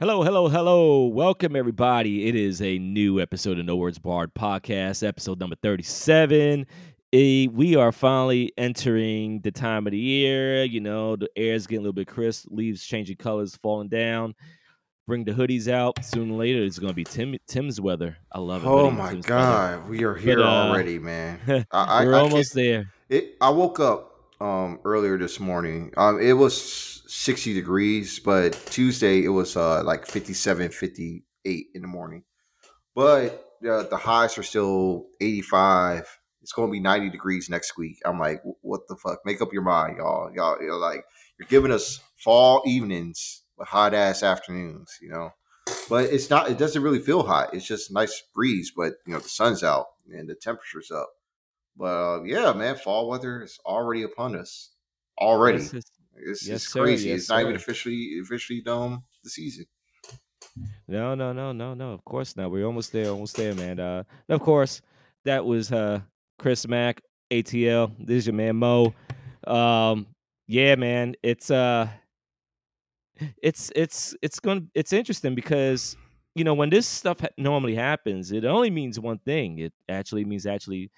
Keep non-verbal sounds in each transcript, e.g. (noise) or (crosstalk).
Hello, hello, hello. Welcome, everybody. It is a new episode of No Words Barred podcast, episode number 37. Eh, we are finally entering the time of the year. You know, the air is getting a little bit crisp, leaves changing colors, falling down. Bring the hoodies out. Soon or later, it's going to be Tim, Tim's weather. I love it. Oh hoodie, my Tim's weather. god, we are here uh, already, man. (laughs) I, I, We're I almost there. It, I woke up um earlier this morning. Um, it was 60 degrees, but Tuesday it was uh like 57, 58 in the morning. But uh, the highs are still 85. It's going to be 90 degrees next week. I'm like, what the fuck? Make up your mind, y'all. Y'all, you're like, you're giving us fall evenings hot ass afternoons, you know. But it's not. It doesn't really feel hot. It's just nice breeze. But you know, the sun's out and the temperature's up. But uh, yeah, man, fall weather is already upon us. Already, Yes, it's- it's, yes, it's crazy. yes, it's not even officially officially done the season. No, no, no, no, no. Of course not. We're almost there, almost there, man. Uh, and of course, that was uh Chris Mack, ATL. This is your man Mo. Um, yeah, man. It's uh, it's it's it's going it's interesting because you know when this stuff normally happens, it only means one thing. It actually means actually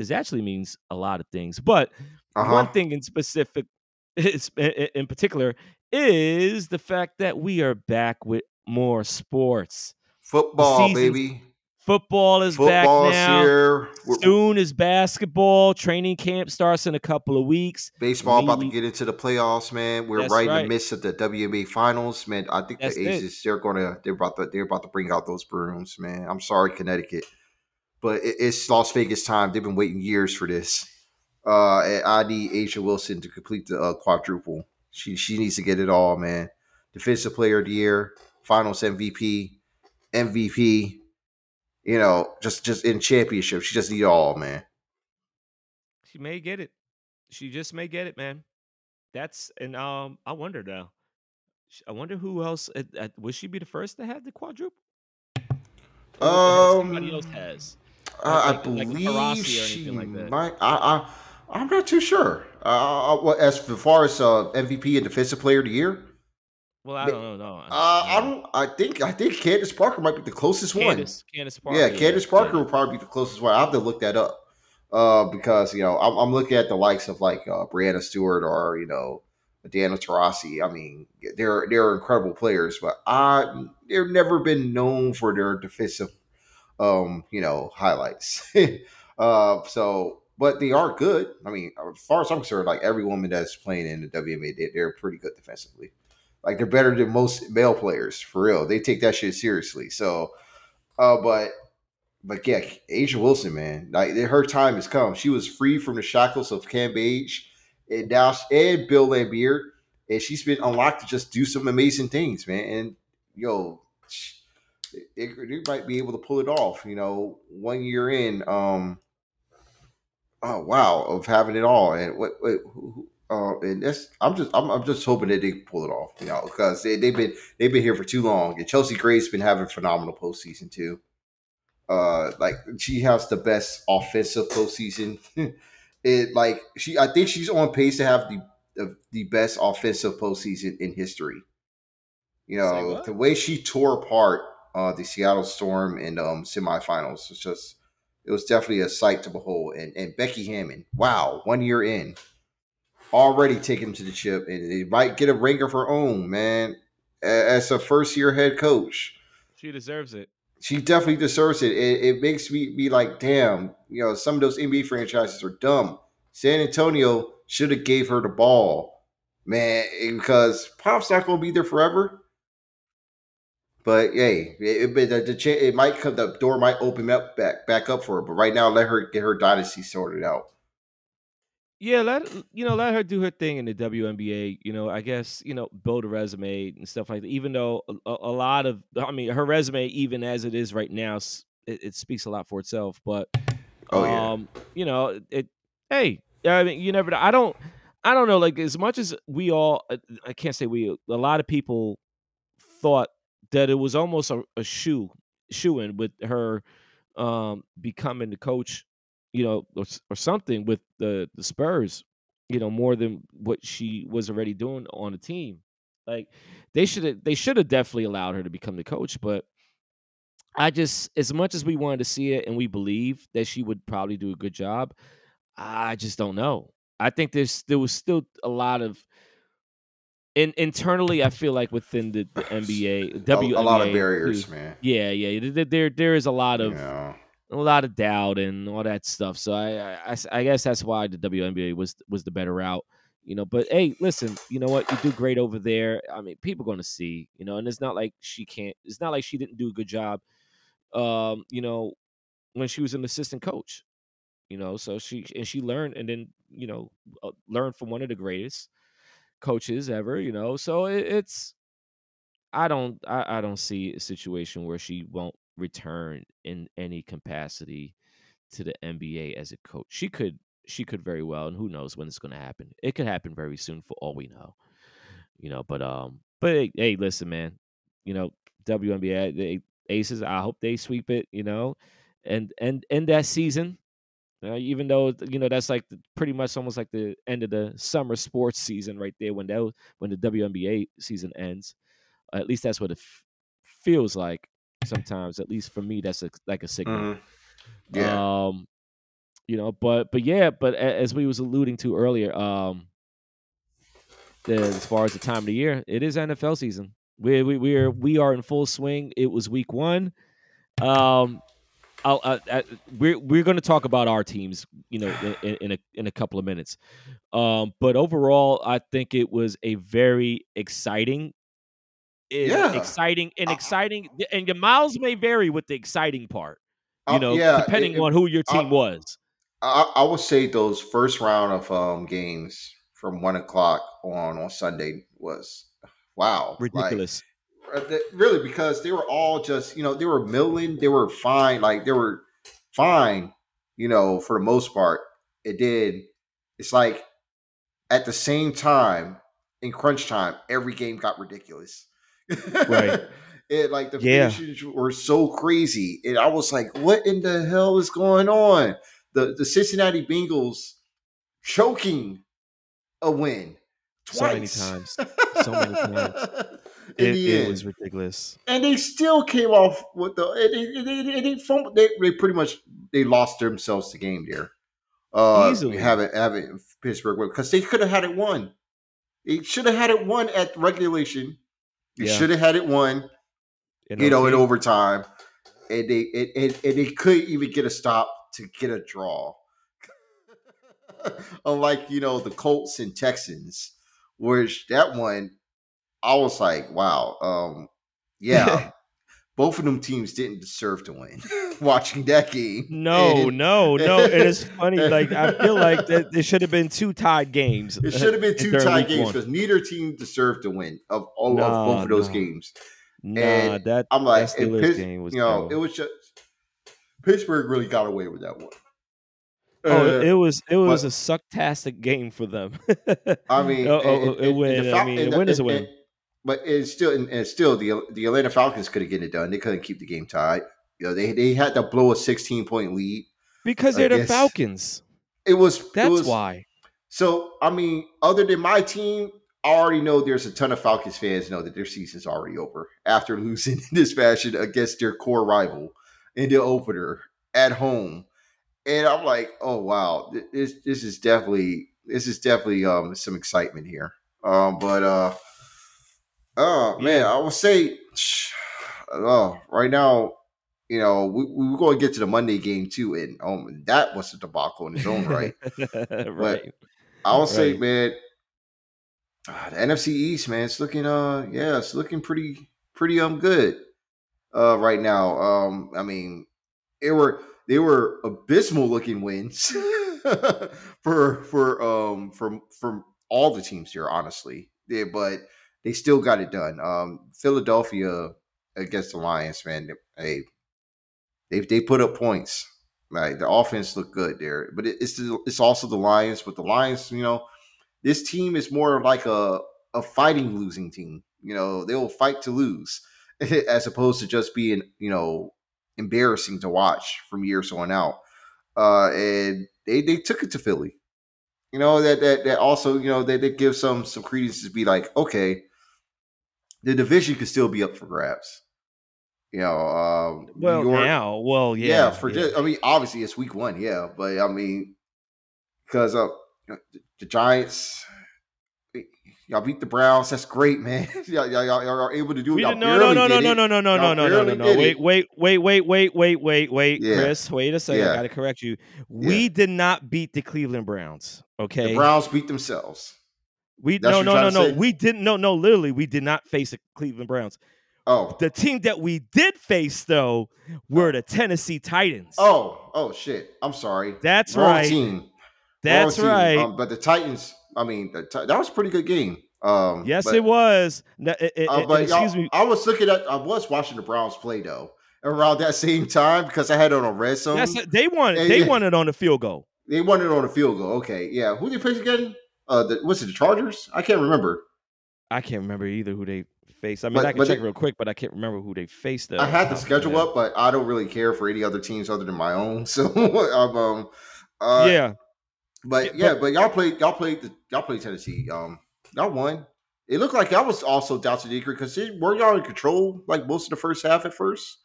this actually means a lot of things, but Uh-huh. one thing in specific, (laughs) is, in particular, is the fact that we are back with more sports. Football, baby. Football is Football's back now. here. Soon is basketball. Training camp starts in a couple of weeks. Baseball about to get into the playoffs, man. We're That's right in the midst of the WNBA finals, man. I think That's the it. Aces they're gonna they're about to they're about to bring out those brooms, man. I'm sorry, Connecticut, but it, it's Las Vegas time. They've been waiting years for this. Uh, and I need A'ja Wilson to complete the uh, quadruple. She she needs to get it all, man. Defensive Player of the Year, Finals MVP, MVP. You know, just just in championship, she just need it all, man. She may get it. She just may get it, man. That's and um, I wonder though. I wonder who else. Uh, uh, would she be the first to have the quadruple? Has somebody else Um, has. Uh, I Like- like a believe or she like might. I, I, I'm not too sure. Uh, well, as far as uh, MVP and Defensive Player of the Year, Well, I don't know. No, uh, I don't. I think I think Candace Parker might be the closest one. Candace, Candace Parker. yeah, Candace Parker yeah. would probably be the closest one. I have to look that up uh, because you know I'm, I'm looking at the likes of like uh, Breanna Stewart or you know Diana Taurasi. I mean, they're they're incredible players, but I they've never been known for their defensive um, you know, highlights. (laughs) uh, so, but they are good. I mean, as far as I'm concerned, like every woman that's playing in the WMA, they, they're pretty good defensively. Like they're better than most male players for real. They take that shit seriously. So, uh, but, but yeah, A'ja Wilson, man, like her time has come. She was free from the shackles of Cambage and now and Bill Laimbeer, and she's been unlocked to just do some amazing things, man. And yo, sh- they, they might be able to pull it off. You know, one year in, um, oh wow, of having it all, and what, what who, uh, and that's I'm just I'm, I'm just hoping that they can pull it off. You know, because they, they've been they've been here for too long, and Chelsea Gray's been having phenomenal postseason too. Uh, like she has the best offensive postseason. (laughs) it like she, I think she's on pace to have the the, the best offensive postseason in history. You know, the way she tore apart uh, the Seattle Storm in um, semifinals was just it was definitely a sight to behold. And and Becky Hammon, wow, one year in, already taken to the chip, and they might get a ring of her own, man. As a first year head coach, She deserves it. she definitely deserves it. It, it makes me be like, damn, you know, some of those NBA franchises are dumb. San Antonio should have gave her the ball, man, because Pop's not going to be there forever. But hey, it, it, the, the, it might come. The door might open up back back up for her. But right now, let her get her dynasty sorted out. Yeah, let you know, let her do her thing in the WNBA. You know, I guess you know, build a resume and stuff like that. Even though a, a lot of, I mean, her resume, even as it is right now, it, it speaks a lot for itself. But Oh yeah, um, you know, it. Hey, I mean, you never. I don't. I don't know. Like as much as we all, I can't say we. A lot of people thought that it was almost a, a shoe shoe in with her um becoming the coach, you know, or, or something with the the Spurs. You know, more than what she was already doing on the team. Like they should have they should have definitely allowed her to become the coach, but I just as much as we wanted to see it and we believe that she would probably do a good job, I just don't know. I think there's there was still a lot of in, internally, I feel like within the, the NBA, WNBA, a, lot of barriers, man. Yeah, yeah. There, there, there is a lot of a lot of doubt and all that stuff. So I, I, I guess that's why the WNBA was was the better route. You know, but hey, listen, you know what? You do great over there. I mean, people going to see, you know, and it's not like she can't. It's not like she didn't do a good job. Um, you know, when she was an assistant coach, you know, so she and she learned and then you know uh, learned from one of the greatest coaches ever. You know, so it, it's I don't I, I don't see a situation where she won't return in any capacity to the NBA as a coach. She could she could very well, and who knows when it's going to happen. It could happen very soon for all we know. You know, but um, but hey, hey listen, man. You know, WNBA the Aces. I hope they sweep it. You know, and and end that season. Uh, even though you know that's like the, pretty much almost like the end of the summer sports season right there when that when the WNBA season ends. at least that's what it f- feels like sometimes. At least for me, that's a, like a signal. Mhm. Yeah. Um, you know, but but yeah, but as we was alluding to earlier, um, the, as far as the time of the year, it is NFL season. We we we are we are in full swing. It was week one. Um, I'll, uh, uh, we're we're going to talk about our teams, you know, in, in, a in a couple of minutes. Um, but overall, I think it was a very exciting, Yeah. exciting and I- exciting, and your miles may vary with the exciting part. You Uh, know, yeah, depending it- it- on who your I- team was. I, I would say those first round of um, games from one o'clock on on Sunday was wow, Ridiculous. uh, th- Uh, really because they were all just you know they were milling, they were fine, like they were fine, you know, for the most part. It did. It's like at the same time in crunch time, every game got ridiculous. Right. (laughs) it like the Yeah. finishes were so crazy, and I was like, "What in the hell is going on?" The the Cincinnati Bengals choking a win twice. So many times. So many times. (laughs) It, it was ridiculous. and they still came off with the and they, and they, and they, fumbled, they, they pretty much they lost themselves the game there. Uh, Easily. having having Pittsburgh because they could have had it won. They should have had it won at regulation. They Yeah. should have had it won, you know, in overtime, and they and, and, and they couldn't even get a stop to get a draw. (laughs) Unlike you know the Colts and Texans, which that one, I was like, wow, um, yeah, (laughs) both of them teams didn't deserve to win. (laughs) Watching that game, No, And no, no. And it's funny. (laughs) Like I feel like that there should have been two tied games. It should have been two tied games one. because neither team deserved to win of all Nah, of both of those nah. games. Nah, and that I'm like, that Steelers Pitts- game was you know, dope. it was just Pittsburgh really got away with that one. Oh, Uh, it, it was it was but- a sucktastic game for them. I mean, oh, oh, and- a and win. I mean, the- win is a win. But it's still, and and still, the the Atlanta Falcons couldn't get it done. They couldn't keep the game tied. You know, they they had to blow a 16 point lead. because they're the Falcons. It was it That's was- why. So I mean, other than my team, I already know there's a ton of Falcons fans know that their season's already over after (laughs) losing in this fashion against their core rival in the opener at home. And I'm like, oh wow, this this is definitely this is definitely um some excitement here. Um, but uh, oh man, I would say, (sighs) oh, right now, you know, we, we we're going to get to the Monday game too, and um, that was a debacle in its own right. (laughs) right. I would say, man, ah, the NFC East, man, it's looking uh yeah, it's looking pretty pretty um good uh right now. Um I mean, they were they were abysmal looking wins (laughs) for for um from from all the teams here, honestly. Yeah, but they still got it done. Um Philadelphia against the Lions, man, hey, they they put up points. Right, the offense looked good there, but it, it's the, it's also the Lions. But the Lions, you know, this team is more like a a fighting losing team. You know, they will fight to lose, (laughs) as opposed to just being you know embarrassing to watch from years on out. Uh, and they they took it to Philly. You know that that that also you know that they give some some credence to be like okay, the division could still be up for grabs. You know, um, Well, York- now, well, yeah, yeah, for yeah. just, I mean, obviously it's week one, yeah, but I mean, because uh, the Giants, y'all beat the Browns. That's great, man. (laughs) y'all, y'all, y'all are able to do. We y'all no, no, no, no, no, it. no, no, no, no, no, no, no, no. Wait, it. wait, wait, wait, wait, wait, wait, wait, Yeah. Chris. Wait a second. I Yeah. got to correct you. We did not beat the Cleveland Browns. Okay. The Browns beat themselves. We That's no, no, no, no. We didn't. No, no. Literally, we did not face the Cleveland Browns. Oh, The team that we did face, though, were the Tennessee Titans. oh, oh, shit. I'm sorry. that's Wrong right. team. That's Wrong team. right. Um, but the Titans. I mean, the, that was a pretty good game. Um, yes, but- it was. No, it- it- Uh, but excuse me. I was looking at. I was watching the Browns play though around that same time because I had it on a red zone. Yes, they won. They yeah. won it on the field goal. They won it on a field goal. Okay, yeah. Who did they face again? Uh, the, what's it? The Chargers? I can't remember. I can't remember either who they faced. I mean, But- I can check they- real quick, but I can't remember who they faced. Though. I had the off top of schedule up, but I don't really care for any other teams other than my own. (laughs) So, um, um, uh, yeah, But Yeah, yeah, but, y'all played. Y'all played. The, y'all played Tennessee. Um, y'all won. It looked like y'all was also down to the degree because were y'all in control like most of the first half at first.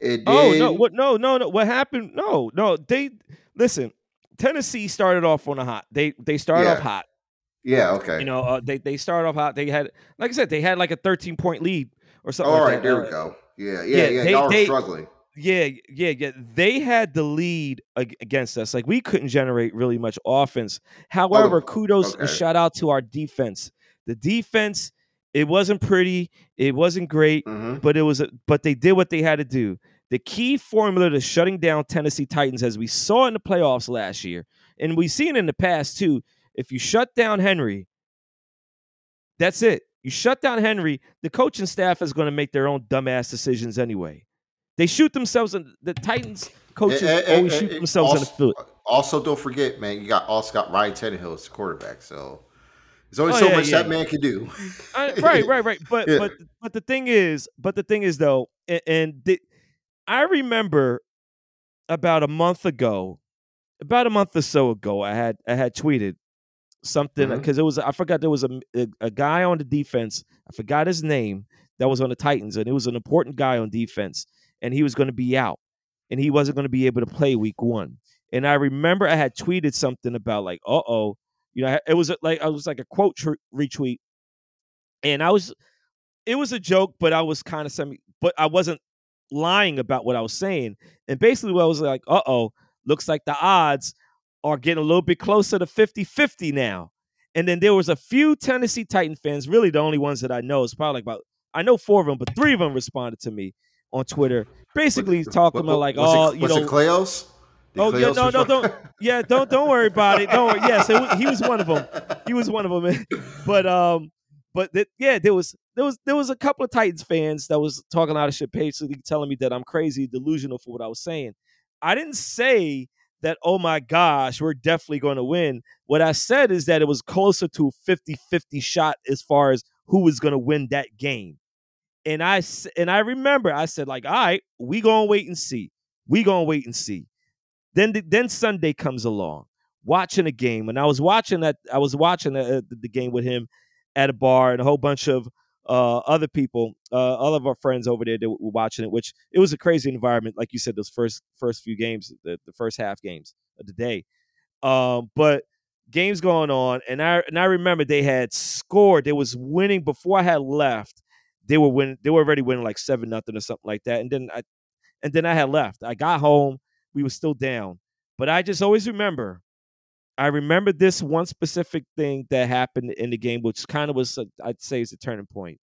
It did. Oh no! What? No, no, no. What happened? No, no. They listen. Tennessee started off on a hot. They they started off hot. Yeah. Okay. You know, uh, they they started off hot. They had, like I said, they had like a thirteen point lead or something. All like right. that. There Uh, we go. Yeah. yeah, Yeah. Yeah. they- y'all they- struggling. Yeah, yeah, yeah. They had the lead against us. Like we couldn't generate really much offense. However, kudos and shout out to our defense. The defense, it wasn't pretty. It wasn't great. hmm but it was a, but they did what they had to do. The key formula to shutting down Tennessee Titans, as we saw in the playoffs last year, and we've seen in the past too, if you shut down Henry, that's it. You shut down Henry, the coaching staff is going to make their own dumbass decisions anyway. They shoot themselves in the Titans coaches Eh, eh, always eh, shoot eh, themselves in the foot. Also, don't forget, man, you got also got Ryan Tannehill as the quarterback. So there's only Oh, so yeah, much yeah. that man can do. I- right, right, right. But (laughs) Yeah. but but the thing is, but the thing is though, and, and the, I remember about a month ago, about a month or so ago, I had I had tweeted something because it was I forgot there was a, a a guy on the defense. I forgot his name that was on the Titans, and it was an important guy on defense, and he was going to be out, and he wasn't going to be able to play week one. And I remember I had tweeted something about like, uh oh, you know, it was like I was like a quote tr- retweet, and I was, it was a joke, but I was kind of semi, but I wasn't lying about what I was saying. And basically, what I was like, uh oh, looks like the odds are getting a little bit closer to 50 50 now. And then there was a few Tennessee Titan fans, really the only ones that I know. It's probably like about, I know four of them, but three of them responded to me on Twitter, basically What- talking what- about like, oh, it, you know, it Cleos? Did Oh, yeah, no, no, don't- yeah, don't don't worry about it. Don't worry. Yes, it he was one of them. He was one of them. (laughs) but um, but th- yeah, there was there was there was a couple of Titans fans that was talking lot of shit, basically telling me that I'm crazy, delusional for what I was saying. I didn't say that. Oh my gosh, we're definitely going to win. What I said is that it was closer to a 50-50 shot as far as who was going to win that game. And I and I remember I said like, all right, we gonna wait and see. We gonna wait and see. Then the, then Sunday comes along, watching a game, and I was watching that. I was watching the, the, the game with him at a bar, and a whole bunch of uh, other people, uh, all of our friends over there that were watching it. Which it was a crazy environment, like you said, those first first few games, the, the first half games of the day. Um, but games going on, and I and I remember they had scored. They was winning before I had left. They were winning. They were already winning like seven nothing or something like that. And then I and then I had left. I got home. We were still down. But I just always remember. I remember this one specific thing that happened in the game, which kind of was, a, I'd say, is a turning point.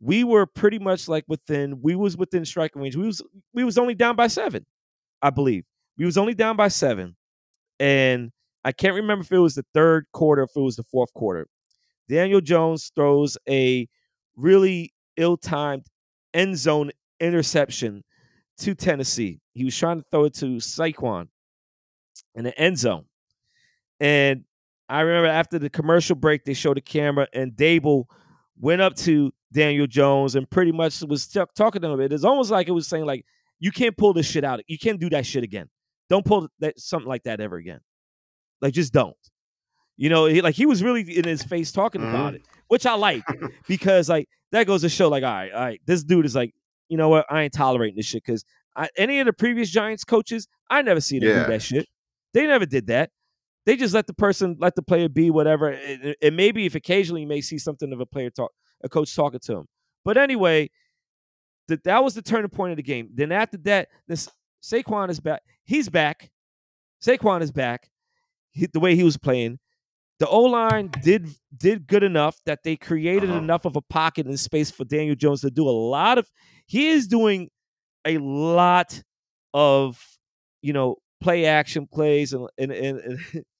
We were pretty much like within. We was within striking range. We was we was only down by seven, I believe. We was only down by seven, and I can't remember if it was the third quarter, if it was the fourth quarter. Daniel Jones throws a really ill-timed end zone interception to Tennessee. He was trying to throw it to Saquon in the end zone. And I remember after the commercial break, they showed the camera, and Daboll went up to Daniel Jones and pretty much was t- talking to him. It's almost like it was saying, like, you can't pull this shit out. You can't do that shit again. Don't pull that something like that ever again. Like, just don't. You know, he, like he was really in his face talking about Mhm. it, which I like (laughs) because, like, that goes to show, like, all right, all right, this dude is like, you know what? I ain't tolerating this shit because any of the previous Giants coaches, I never seen them Yeah. do that shit. They never did that. They just let the person, let the player be whatever. And, and maybe if occasionally you may see something of a player talk, a coach talking to him. But anyway, that that was the turning point of the game. Then after that, this Saquon is back. He's back. Saquon is back. He, the way he was playing, the O line did did good enough that they created Uh-huh. enough of a pocket and space for Daniel Jones to do a lot of. He is doing a lot of you know play action plays and and and. and (laughs)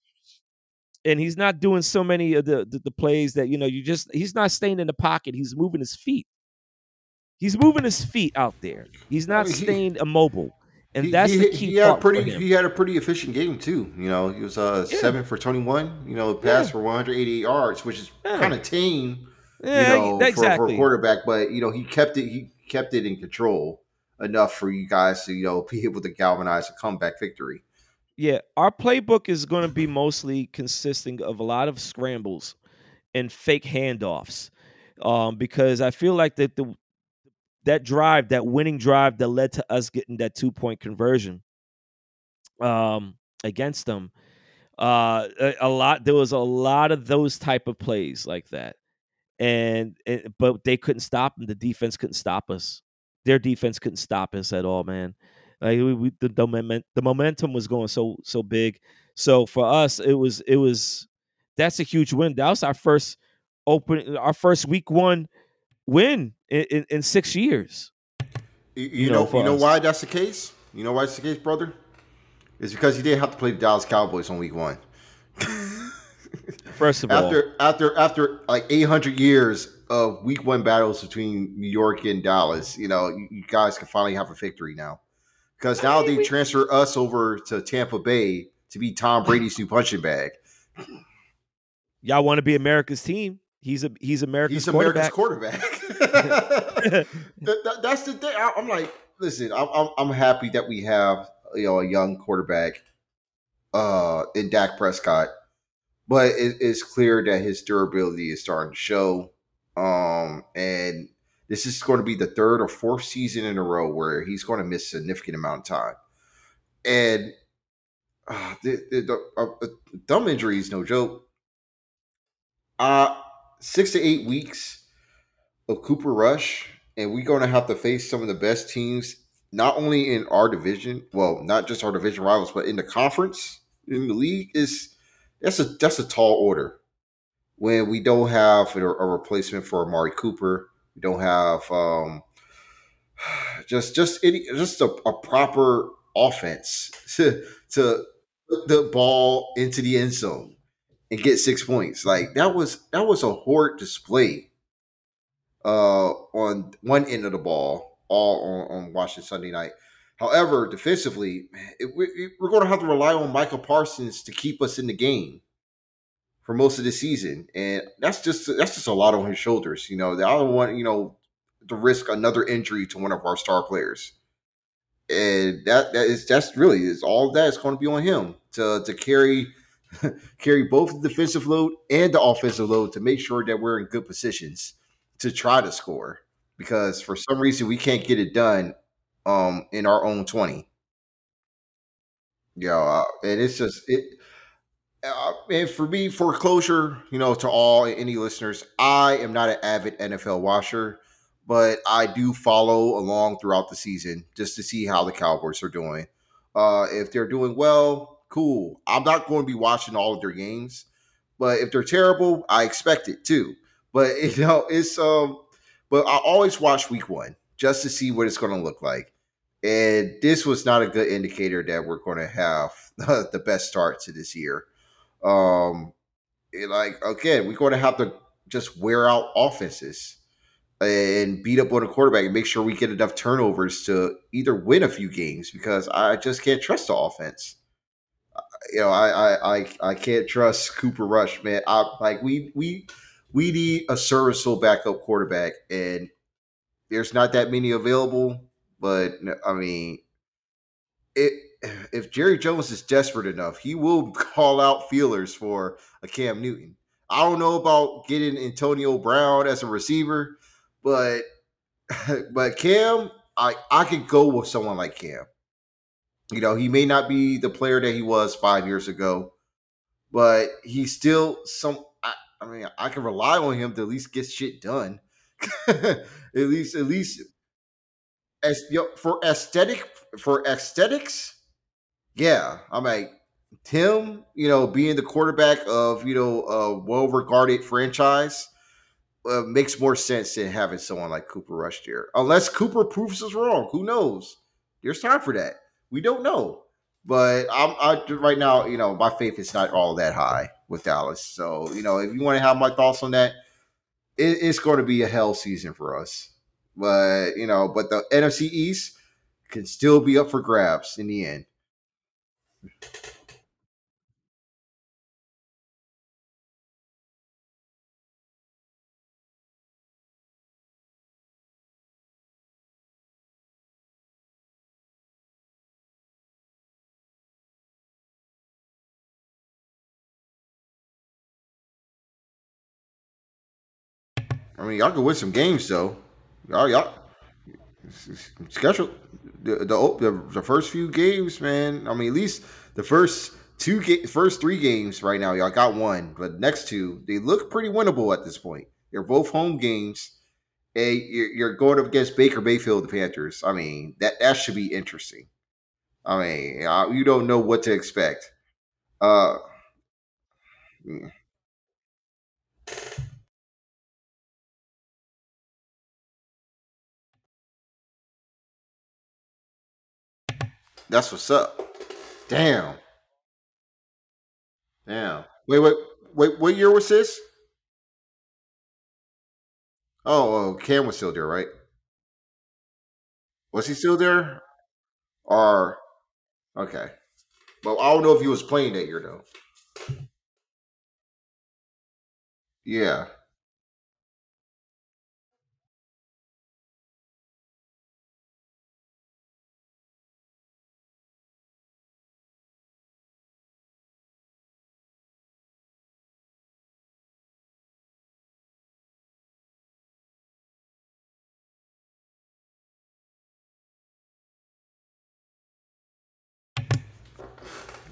And he's not doing so many of the, the the plays that you know. You just he's not staying in the pocket. He's moving his feet. He's moving his feet out there. He's not mean, he- staying immobile, and He- that's he, the key He had a for pretty. He had a pretty efficient game too. You know, he was uh Yeah. seven for twenty one. You know, passed Yeah. for one hundred eighty yards, which is Yeah. kind of tame. yeah, you know, for, for exactly. a quarterback. But you know, he kept it. He kept it in control enough for you guys to you know be able to galvanize a comeback victory. Yeah, our playbook is going to be mostly consisting of a lot of scrambles and fake handoffs, um, because I feel like that the that drive, that winning drive that led to us getting that two point conversion, um, against them, uh, a, a lot. There was a lot of those type of plays like that, and, but they couldn't stop them. The defense couldn't stop us. Their defense couldn't stop us at all, man. Like we, we the, the moment the momentum was going so so big. So for us, it was it was that's a huge win. That was our first open our first week one win in, in, in six years. You, you You know, know, you know why that's the case. You know why it's the case, brother. It's because you didn't have to play the Dallas Cowboys on week one. First of (laughs) all, after after after like 800 years of week one battles between New York and Dallas, you know, you, you guys can finally have a victory now. Because now they transfer us over to Tampa Bay to be Tom Brady's new punching bag. y'all want to be America's team. He's a he's America's He's quarterback. America's quarterback. That- (laughs) that- that's the thing. I, I'm like, listen, I'm, I'm I'm happy that we have you know a young quarterback uh in Dak Prescott, but it, it's clear that his durability is starting to show. Um, and this is going to be the third or fourth season in a row where he's going to miss a significant amount of time, and uh, the, the, the uh, thumb injury is no joke. Uh six to eight weeks of Cooper Rush, and we're going to have to face some of the best teams, not only in our division, well, not just our division rivals, but in the conference, in the league. Is that's a that's a tall order when we don't have a, a replacement for Amari Cooper. We don't have um, (sighs) just just any just a, a proper offense (laughs) to to put the ball into the end zone and get six points. Like that was that was a horrid display uh, on one end of the ball, all on, on Washington Sunday night. However, defensively, it, we, it- we're going to have to rely on Michael Parsons to keep us in the game for most of the season, and that's just that's just a lot on his shoulders. You know, I don't want you know to risk another injury to one of our star players, and that that is that's really is all that is going to be on him to to carry (laughs) carry both the defensive load and the offensive load to make sure that we're in good positions to try to score because for some reason we can't get it done um in our own 20 yeah uh, and it's just it uh, and for me foreclosure you know to all any listeners i am not an avid nfl watcher but i do follow along throughout the season just to see how the cowboys are doing. Uh if they're doing well cool. I'm not going to be watching all of their games but if they're terrible i expect it too. But (laughs) you know it's um but i always watch week one just to see what it's going to look like. And this was not a good indicator that we're going to have (laughs) the best start to this year um it like again we're going to have to just wear out offenses and beat up on a quarterback and make sure we get enough turnovers to either win a few games because i just can't trust the offense you know, I I I, I can't trust Cooper Rush, man. I like we we we need a serviceable backup quarterback, and there's not that many available. But I mean, it if Jerry Jones is desperate enough, he will call out feelers for a Cam Newton. I don't know about getting Antonio Brown as a receiver, but (laughs) but Cam, I I could go with someone like Cam. You know, he may not be the player that he was five years ago, but he's still some. I, I mean, I can rely on him to at least get shit done. (laughs) at least, at least, as you know, for aesthetic, for aesthetics, yeah. I'm like Tim. You know, being the quarterback of you know a well-regarded franchise uh, makes more sense than having someone like Cooper Rush there. Unless Cooper proves us wrong, who knows? There's time for that. We don't know. But I'm I, right now, you know, my faith is not all that high with Dallas. So, you know, if you want to have my thoughts on that, it, it's going to be a hell season for us. But, you know, but the NFC East can still be up for grabs in the end. I mean, y'all can win some games though. Y'all, y'all schedule the the, the first few games, man. I mean, at least the first two ga- first three games right now, y'all got one, but next two they look pretty winnable at this point. They're both home games. You're, you're going up against Baker Mayfield, the Panthers. I mean, that that should be interesting. I mean, uh, you don't know what to expect. Uh, that's what's up. Damn, damn. Wait, wait, wait. What year was this? Oh, oh, Cam was still there, right? Was he still there? Or okay. Well, I don't know if he was playing that year though. Yeah.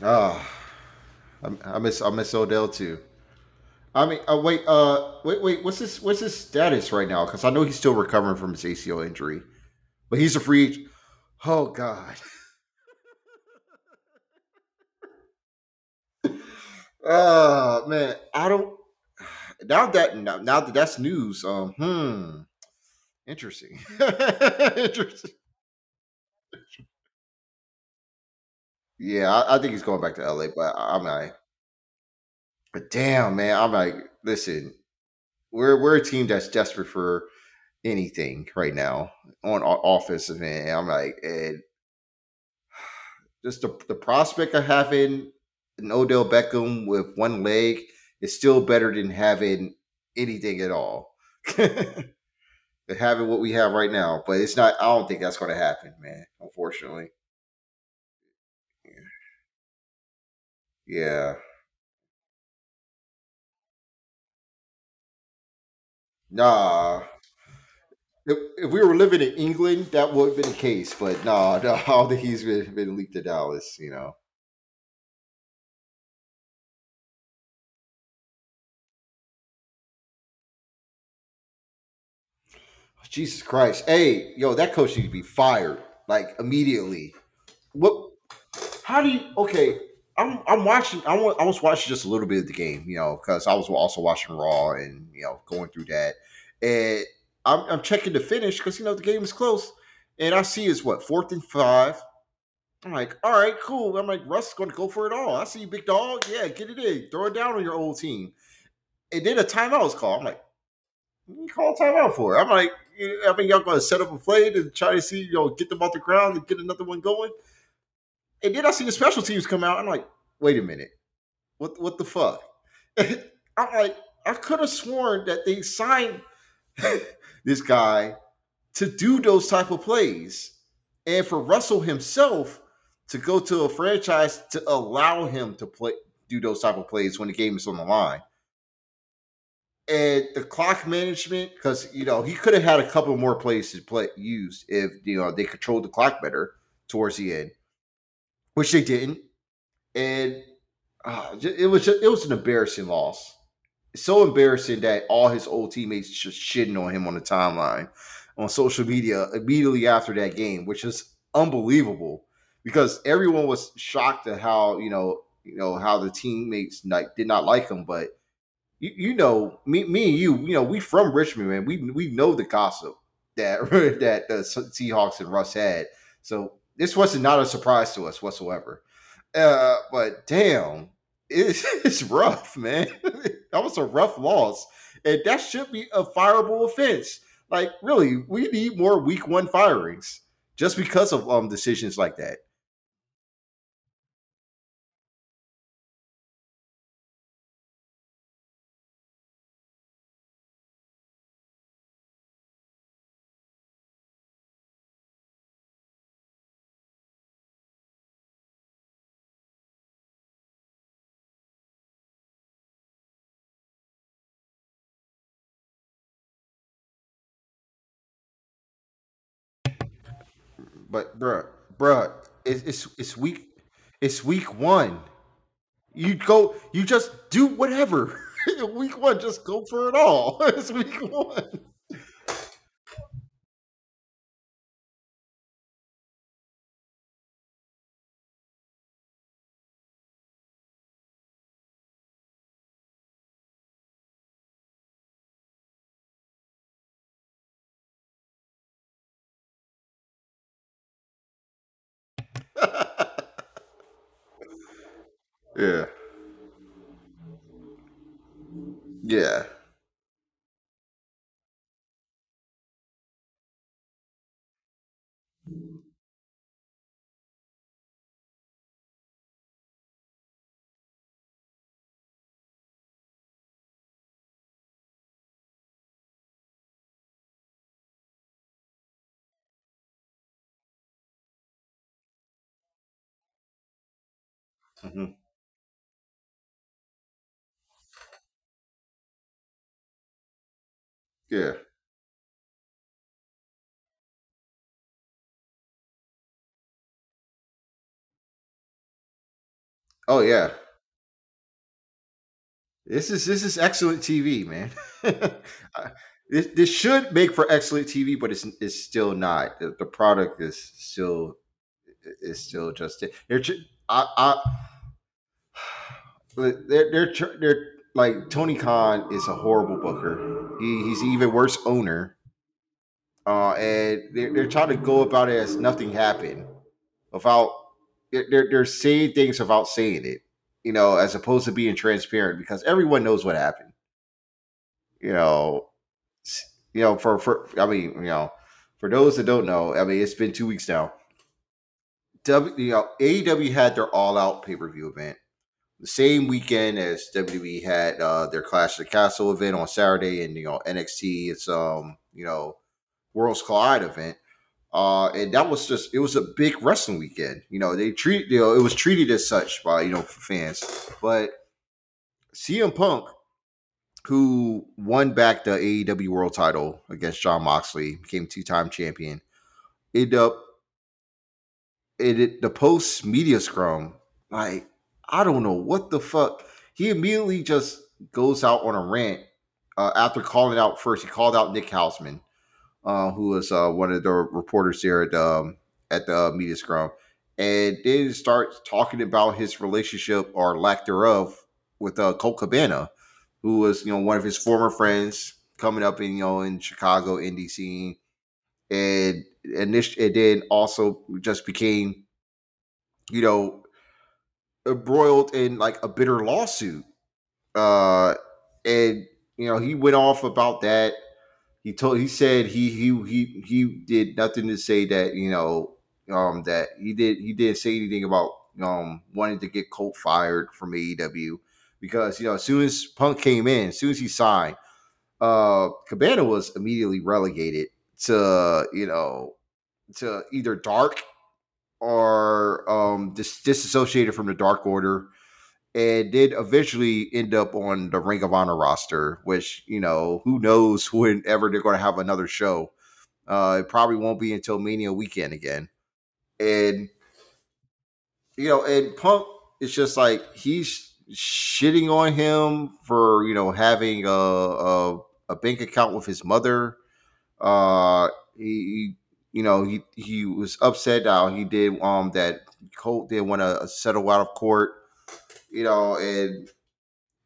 Ah, I, I miss I miss Odell too. I mean, uh, wait, uh, wait, wait. What's this? what's his status right now? Because I know he's still recovering from his ACL injury, but he's a free. Oh God. Oh (laughs) man, I don't. Now that now, now that that's news, um, hmm, interesting, (laughs) interesting. Yeah, I, I think he's going back to LA, but I'm like, but damn, man, I'm like, listen, we're we're a team that's desperate for anything right now on o- offensive end. I'm like, and (sighs) just the, the prospect of having an Odell Beckham with one leg is still better than having anything at all. (laughs) having what we have right now, but it's not. I don't think that's going to happen, man. Unfortunately, yeah. Nah, if, if we were living in England, that would have been the case. But nah, no, I don't think he's been, been leaked to Dallas. You know. Jesus Christ. Hey, yo, that coach needs to be fired like immediately. What? How do you? Okay, I'm I'm watching. I wa- I was watching just a little bit of the game, you know, because I was also watching Raw and you know going through that, and I'm I'm checking the finish because you know the game is close, and I see it's what fourth and five. I'm like, all right, cool. I'm like, Russ is going to go for it all. I see you, big dog. Yeah, get it in. Throw it down on your old team. And then a timeout was called. I'm like, you call timeout for? It? I'm like, I mean, y'all going to set up a play to try to see, you know, get them off the ground and get another one going. And then I see the special teams come out. I'm like, wait a minute, what what the fuck? (laughs) I'm like, I could have sworn that they signed (laughs) this guy to do those type of plays, and for Russell himself to go to a franchise to allow him to play do those type of plays when the game is on the line. and the clock management because you know he could have had a couple more plays to play used if you know they controlled the clock better towards the end, which they didn't, and uh, it was just, it was an embarrassing loss. So embarrassing that all his old teammates just shitting on him on the timeline on social media immediately after that game, which is unbelievable because everyone was shocked at how you know you know how the teammates like, did not like him, but you, you know, me, me and you, you know, we from Richmond, man. We we know the gossip that (laughs) that the Seahawks and Russ had. So this wasn't not a surprise to us whatsoever. Uh, but damn, it's, (laughs) it's rough, man. (laughs) that was a rough loss, and that should be a fireable offense. Like, really, we need more Week One firings just because of um decisions like that. But bruh, bruh, it's it's it's week it's week one. You go, you just do whatever. (laughs) week one, just go for it all. (laughs) it's week one. Yeah, yeah. hmm Yeah. Oh yeah. This is this is excellent TV, man. (laughs) This, this should make for excellent TV, but it's it's still not. The, the product is still is still just it. they're I, I (sighs) they're they're they're like Tony Khan is a horrible booker. He, he's even worse owner. Uh, and they're, they're trying to go about it as nothing happened without they're, they're saying things without saying it, you know, as opposed to being transparent because everyone knows what happened. You know, you know, for for I mean, you know, for those that don't know, I mean, it's been two weeks now. W, you know, AEW had their all out pay per view event the same weekend as WWE had uh, their Clash of the Castle event on Saturday, and you know NXT it's um you know Worlds Collide event. Uh, and that was just it was a big wrestling weekend. You know, they treat you know it was treated as such by you know fans. But CM Punk, who won back the AEW World Title against Jon Moxley, became two time champion. Ended up it, it the post media scrum like I don't know what the fuck. He immediately just goes out on a rant uh, after calling out first. He called out Nick Hausman uh, who was uh, one of the reporters there at, um, at the media scrum, and then starts talking about his relationship or lack thereof with uh, Colt Cabana, who was you know one of his former friends coming up in you know in Chicago indie scene, and and this and then also just became you know embroiled in like a bitter lawsuit, uh, and you know he went off about that. He told he said he he he he did nothing to say that you know um that he did he didn't say anything about um wanting to get Colt fired from AEW because you know as soon as Punk came in, as soon as he signed, uh Cabana was immediately relegated to you know to either dark or um dis- disassociated from the Dark Order and did eventually end up on the Ring of Honor roster, which, you know, who knows (laughs) whenever they're going to have another show. Uh, it probably won't be until Mania weekend again. And, you know, and Punk is just like, he's shitting on him for, you know, having a, a, a bank account with his mother. Uh, he, you know, he, he was upset how he did, um, that Colt didn't want to settle out of court you know, and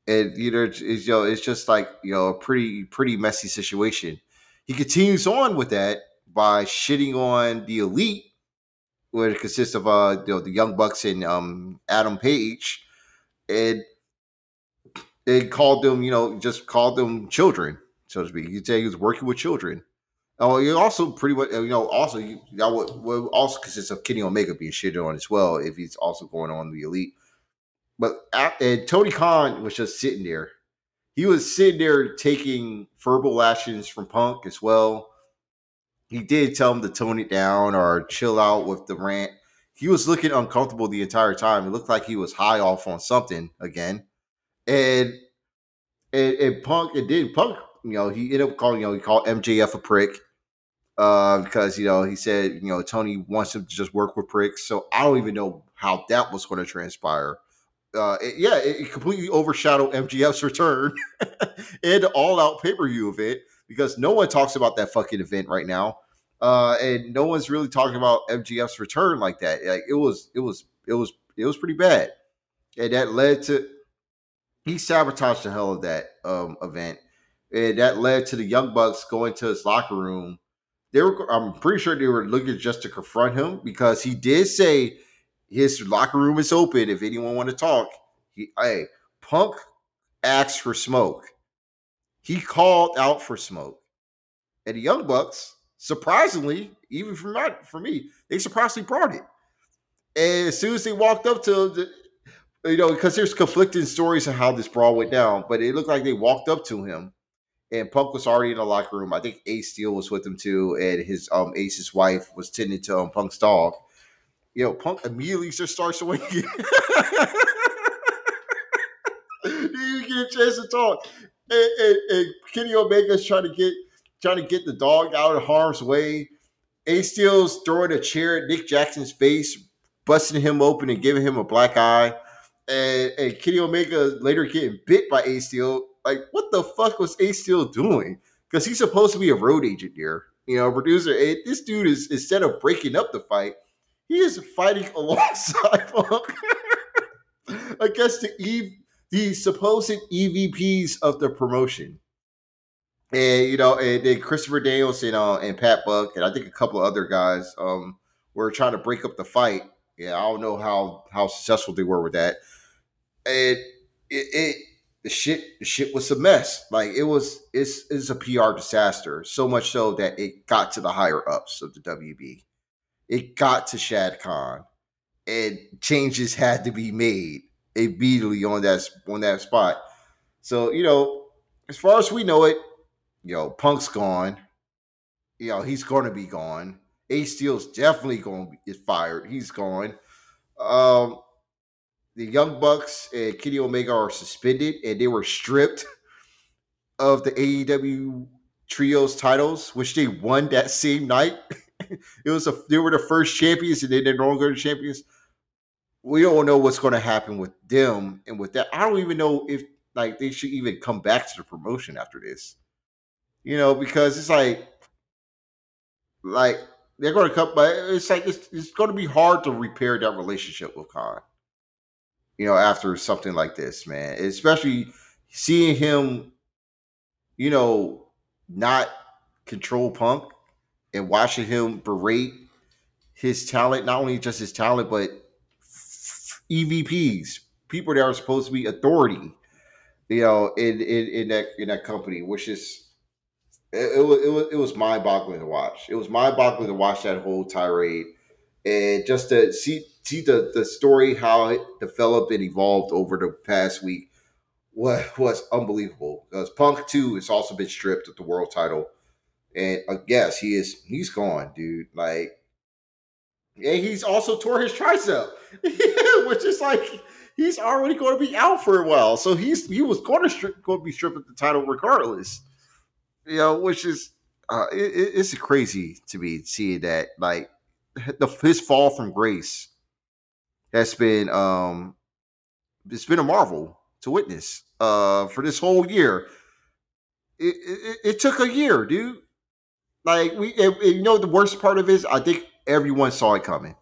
and you know, it's, you know, it's just like you know, a pretty pretty messy situation. He continues on with that by shitting on the elite, it consists of uh you know, the Young Bucks and um Adam Page, and they called them, you know, just called them children, so to speak. You say he was working with children. Oh, you also pretty much, you know, also you, that would, would also consists of Kenny Omega being shitted on as well if he's also going on the elite. But and Tony Khan was just sitting there. He was sitting there taking verbal lashings from Punk as well. He did tell him to tone it down or chill out with the rant. He was looking uncomfortable the entire time. It looked like he was high off on something again. And and, and Punk, it did Punk, you know, he ended up calling, you know, he called MJF a prick. Uh, because you know he said you know Tony wants him to just work with pricks, so I don't even know how that was going to transpire uh, it, yeah, it, it, completely overshadowed MJF's return (laughs) and all out pay per view event because no one talks about that fucking event right now, uh, and no one's really talking about MJF's return like that. Like it was, it was, it was, it was pretty bad, and that led to he sabotaged the hell of that um, event, and that led to the Young Bucks going to his locker room. They were, I'm pretty sure they were looking just to confront him because he did say his locker room is open if anyone want to talk. He, hey, Punk asked for smoke. He called out for smoke. And the Young Bucks, surprisingly, even for my, for me, they surprisingly brought it. And as soon as they walked up to the, you know, because there's conflicting stories of how this brawl went down, but it looked like they walked up to him, and Punk was already in the locker room. I think Ace Steel was with him too, and his um Ace's wife was tending to um, Punk's dog you know, Punk immediately just starts (laughs) swinging. you get a chance to talk. And, and, and Kenny Omega's trying to get trying to get the dog out of harm's way. Ace Steel's throwing a chair at Nick Jackson's face, busting him open and giving him a black eye. And, and Kenny Omega later getting bit by Ace Steel. Like, what the fuck was Ace Steel doing? Because he's supposed to be a road agent here. You know, producer. this dude is instead of breaking up the fight, he is fighting (laughs) alongside against (laughs) the the supposed EVPs of the promotion. And you know, and Christopher Daniels and uh, and Pat Buck and I think a couple of other guys um were trying to break up the fight. Yeah, I don't know how how successful they were with that. And it, it the shit the shit was a mess. Like it was it's it's a PR disaster. So much so that it got to the higher ups of the WB it got to Shad Khan, and changes had to be made immediately on that on that spot. So you know, as far as we know it, you know, Punk's gone. You know, he's to be gone. Ace Steel's definitely to get fired. He's gone. Um, the Young Bucks and Kenny Omega are suspended, and they were stripped of the AEW trios titles, which they won that same night. (laughs) it was a they were the first champions and they didn't no longer the champions. We don't know what's going to happen with them and with that. I don't even know if like they should even come back to the promotion after this. You know, because it's like like they're going to come, but it's like it's, it's going to be hard to repair that relationship with Khan. You know, after something like this, man, especially seeing him, you know, not control Punk and watching him berate his talent, not only just his talent, but EVPs, people that are supposed to be authority, you know, in in, in that in that company, which is it, it was it was it was mind boggling to watch. It was mind boggling to watch that whole tirade, and just to see see the the story how it developed and evolved over the past week was was unbelievable. Because Punk too has also been stripped of the world title and uh, yes, he is. He's gone, dude. Like, and he's also tore his tricep. (laughs) which is like he's already going to be out for a while. So he's he was going to strip, going to be stripped of the title regardless. You know, which is uh, it, it's crazy to me seeing that like the, his fall from grace has been um it's been a marvel to witness uh for this whole year. It, it, it took a year, dude. Like we, it, you know, the worst part of it is I think everyone saw it coming.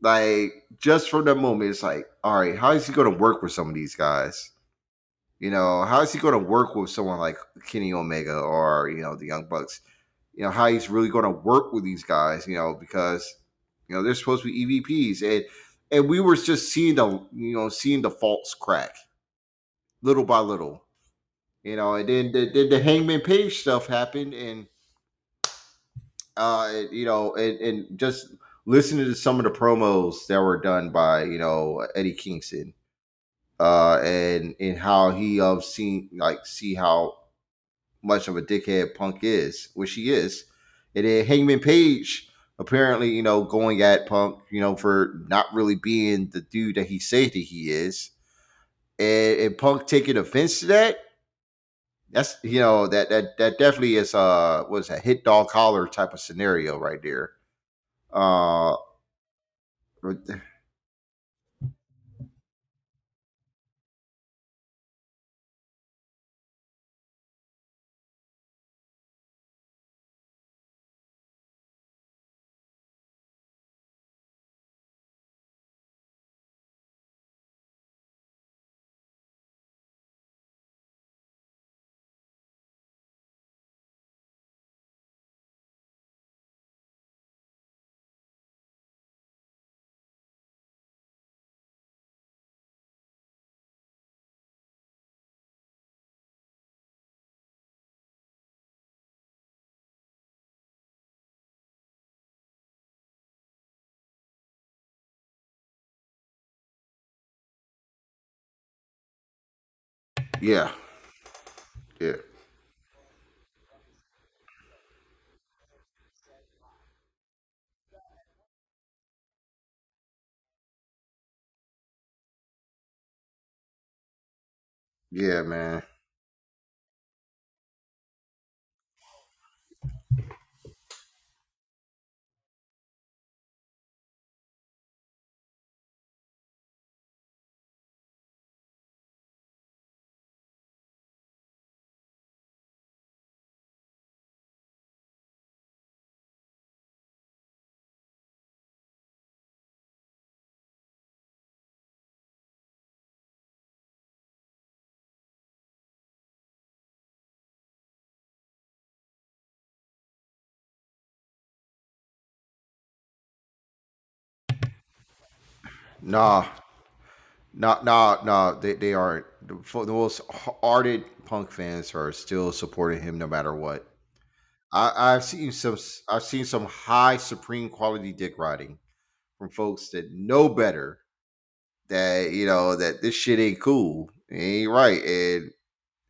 Like just from that moment, it's like, all right, how is he going to work with some of these guys? You know, how is he going to work with someone like Kenny Omega or you know the Young Bucks? You know how he's really going to work with these guys. You know because you know they're supposed to be EVPs, and and we were just seeing the you know seeing the faults crack little by little. You know, and then the, the, the Hangman Page stuff happened, and uh, you know, and, and just listening to some of the promos that were done by you know Eddie Kingston, uh, and and how he um seen like see how much of a dickhead Punk is, which he is, and then Hangman Page apparently you know going at Punk, you know, for not really being the dude that he said that he is, and, and Punk taking offense to that that's you know that that that definitely is uh was a hit dog collar type of scenario right there. Uh, yeah, yeah, yeah, man. Nah, nah, nah, nah. They they aren't. The, the most ardent punk fans are still supporting him no matter what. I, I've seen some. I've seen some high supreme quality dick riding from folks that know better. That you know that this shit ain't cool. Ain't right, and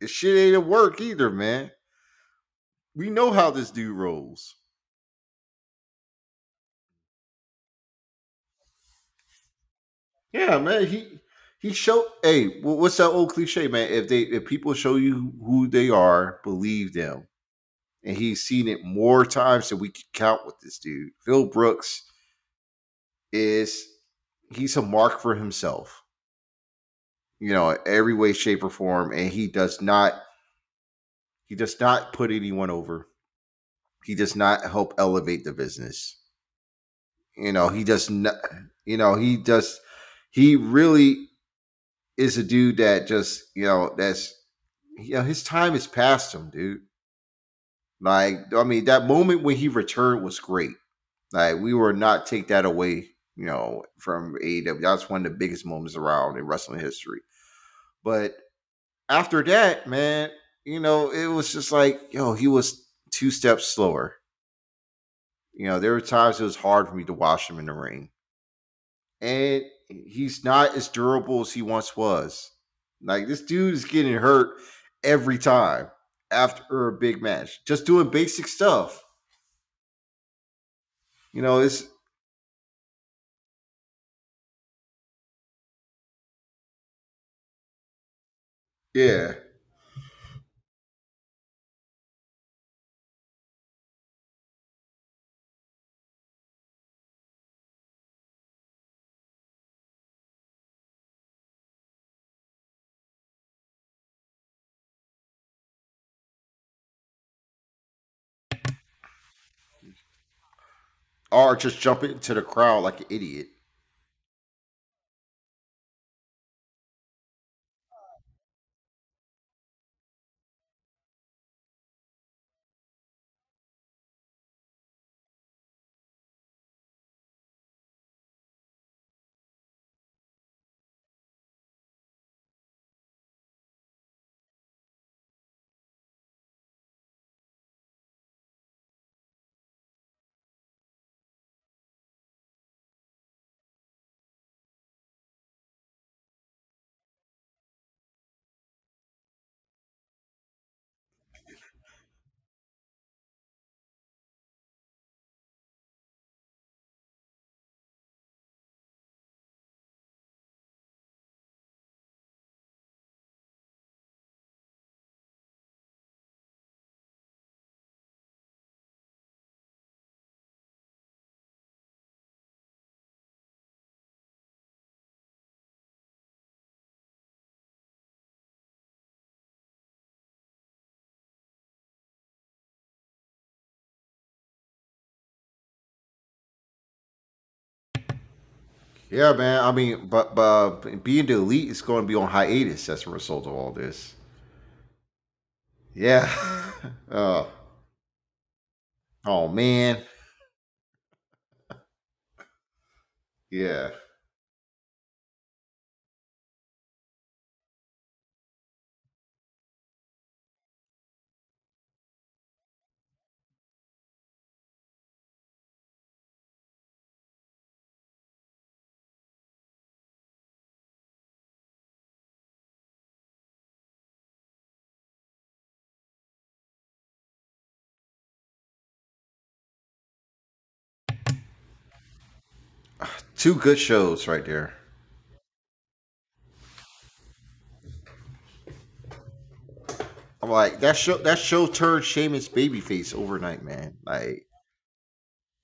this shit ain't a work either, man. We know how this dude rolls. Yeah, man. He he showed. Hey, what's that old cliche, man? If they if people show you who they are, believe them. And he's seen it more times than we can count with this dude. Phil Brooks is he's a mark for himself. You know, every way, shape, or form, and he does not he does not put anyone over. He does not help elevate the business. You know, he does not. You know, he does. He really is a dude that just you know that's you know his time is past him, dude. Like I mean, that moment when he returned was great. Like we were not take that away, you know, from AEW. That's one of the biggest moments around in wrestling history. But after that, man, you know, it was just like, yo, he was two steps slower. You know, there were times it was hard for me to watch him in the ring. And he's not as durable as he once was. Like this dude is getting hurt every time after a big match, just doing basic stuff. You know, it's yeah. Or just jump into the crowd like an idiot. Yeah, man. I mean, but but being the elite is going to be on hiatus as a result of all this. Yeah. uh, (laughs) oh man. (laughs) Yeah. Two good shows right there. I'm like that show. That show turned Sheamus babyface overnight, man. Like,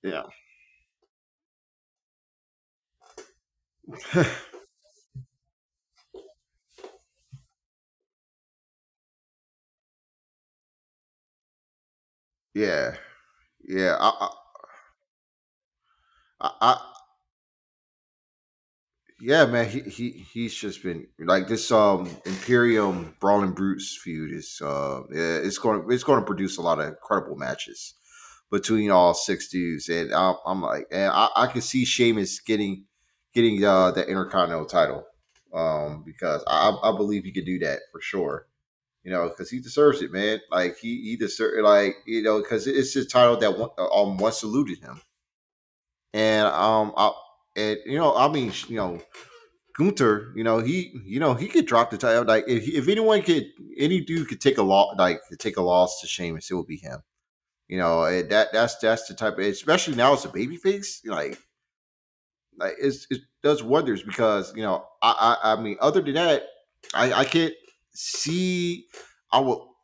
yeah, (laughs) yeah, yeah. I, I, I, yeah, man. He, he, he's just been like this. Um, Imperium Brawling Brutes feud is. Uh, it's going. It's going to produce a lot of incredible matches between all six dudes, and I'm, I'm like, and I, I can see Sheamus getting getting uh, the Intercontinental title, um, because I, I believe he could do that for sure. You know, because he deserves it, man. Like he he deserves, like you know, because it's his title that one- um once eluded him, and um, I, and you know, I mean, you know, Gunther, you know, he you know he could drop the title. Like if if anyone could, any dude could take a loss, like take a loss to Sheamus, it would be him. You know, and that that's that's the type of especially now as a babyface, like like it does wonders because you know I, I I mean other than that I I can't see I will